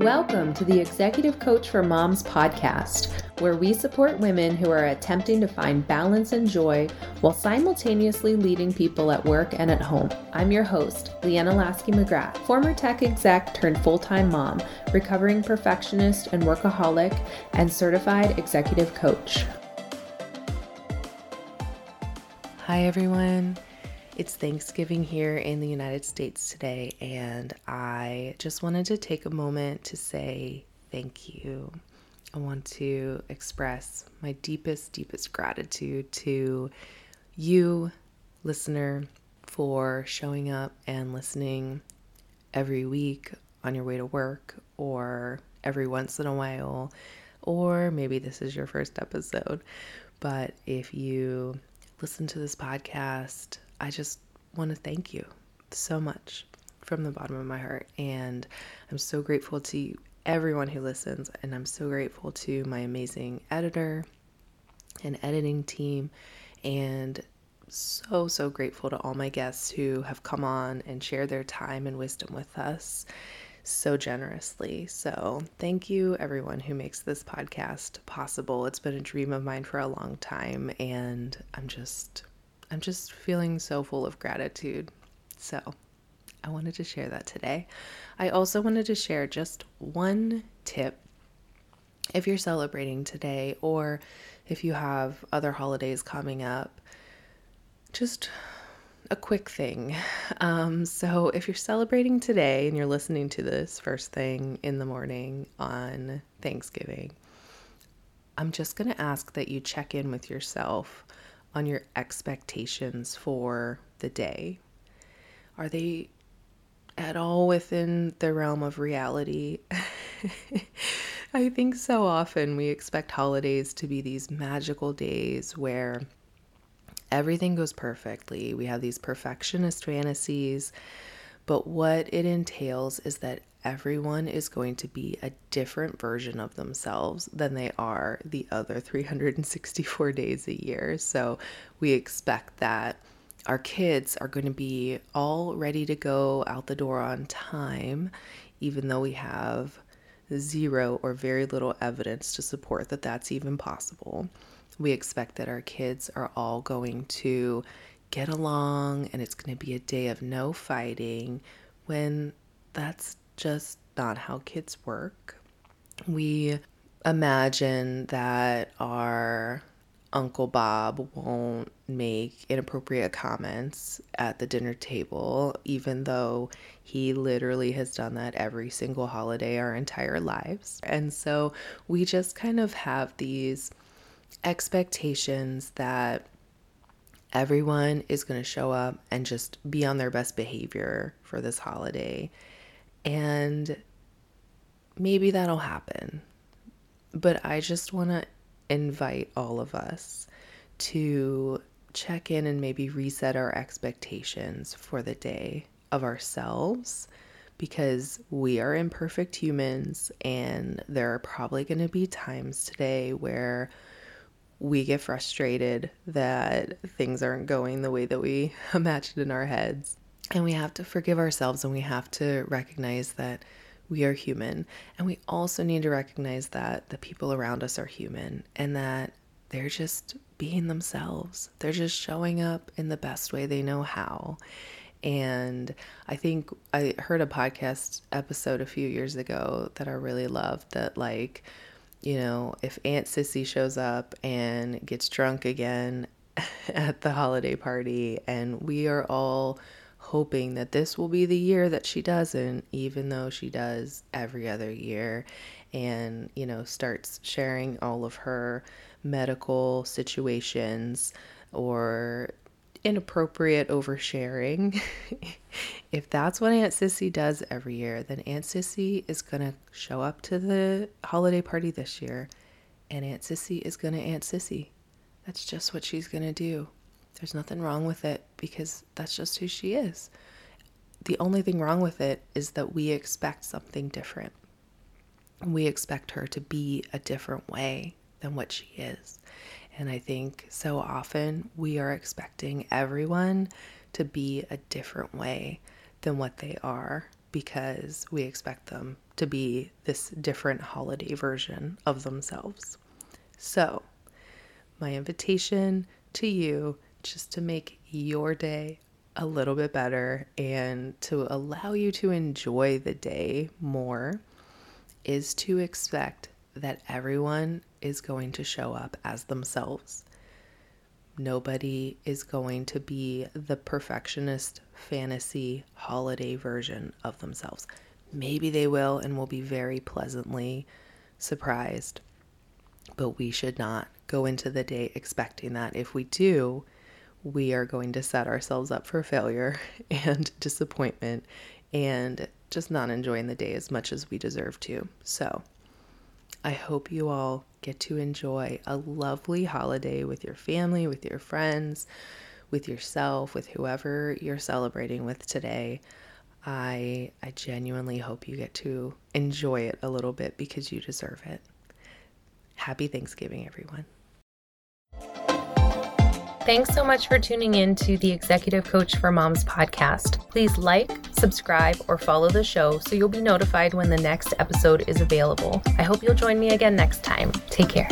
Welcome to the Executive Coach for Moms podcast, where we support women who are attempting to find balance and joy while simultaneously leading people at work and at home. I'm your host, Leanna Lasky McGrath, former tech exec turned full time mom, recovering perfectionist and workaholic, and certified executive coach. Hi, everyone. It's Thanksgiving here in the United States today, and I just wanted to take a moment to say thank you. I want to express my deepest, deepest gratitude to you, listener, for showing up and listening every week on your way to work or every once in a while, or maybe this is your first episode. But if you listen to this podcast, I just want to thank you so much from the bottom of my heart. And I'm so grateful to everyone who listens. And I'm so grateful to my amazing editor and editing team. And so, so grateful to all my guests who have come on and shared their time and wisdom with us so generously. So, thank you, everyone who makes this podcast possible. It's been a dream of mine for a long time, and I'm just I'm just feeling so full of gratitude. So I wanted to share that today. I also wanted to share just one tip if you're celebrating today or if you have other holidays coming up. Just a quick thing. Um, so, if you're celebrating today and you're listening to this first thing in the morning on Thanksgiving, I'm just going to ask that you check in with yourself on your expectations for the day? Are they at all within the realm of reality? I think so often we expect holidays to be these magical days where everything goes perfectly. We have these perfectionist fantasies, but what it entails is that everyone is going to be a different version of themselves than they are the other 364 days a year. So we expect that our kids are going to be all ready to go out the door on time, even though we have zero or very little evidence to support that that's even possible. We expect that our kids are all going to get along and it's going to be a day of no fighting when that's just not how kids work. We imagine that our Uncle Bob won't make inappropriate comments at the dinner table, even though he literally has done that every single holiday our entire lives. And so we just kind of have these expectations that everyone is going to show up and just be on their best behavior for this holiday. And maybe that'll happen. But I just want to invite all of us to check in and maybe reset our expectations for the day of ourselves because we are imperfect humans and there are probably going to be times today where we get frustrated that things aren't going the way that we imagined in our heads. And we have to forgive ourselves and we have to recognize that we are human. And we also need to recognize that the people around us are human and that they're just being themselves. They're just showing up in the best way they know how. And I think I heard a podcast episode a few years ago that I really loved that, like, you know, if Aunt Sissy shows up and gets drunk again at the holiday party and we are all hoping that this will be the year that she doesn't, even though she does every other year, and, you know, starts sharing all of her medical situations or inappropriate oversharing. if that's what Aunt Sissy does every year, then Aunt Sissy is going to show up to the holiday party this year and Aunt Sissy is going to Aunt Sissy. That's just what she's going to do. There's nothing wrong with it because that's just who she is. The only thing wrong with it is that we expect something different. We expect her to be a different way than what she is. And I think so often we are expecting everyone to be a different way than what they are. because we expect them to be this different holiday version of themselves. So, my invitation to you just to make your day a little bit better and to allow you to enjoy the day more is to expect that everyone is going to show up as themselves. Nobody is going to be the perfectionist fantasy holiday version of themselves. Maybe they will and will be very pleasantly surprised, but we should not go into the day expecting that. If we do, we are going to set ourselves up for failure and disappointment and just not enjoying the day as much as we deserve to. So, I hope you all get to enjoy a lovely holiday with your family, with your friends, with yourself, with whoever you're celebrating with today. I I genuinely hope you get to enjoy it a little bit because you deserve it. Happy Thanksgiving everyone. Thanks so much for tuning in to the Executive Coach for Moms podcast. Please like, subscribe, or follow the show so you'll be notified when the next episode is available. I hope you'll join me again next time. Take care.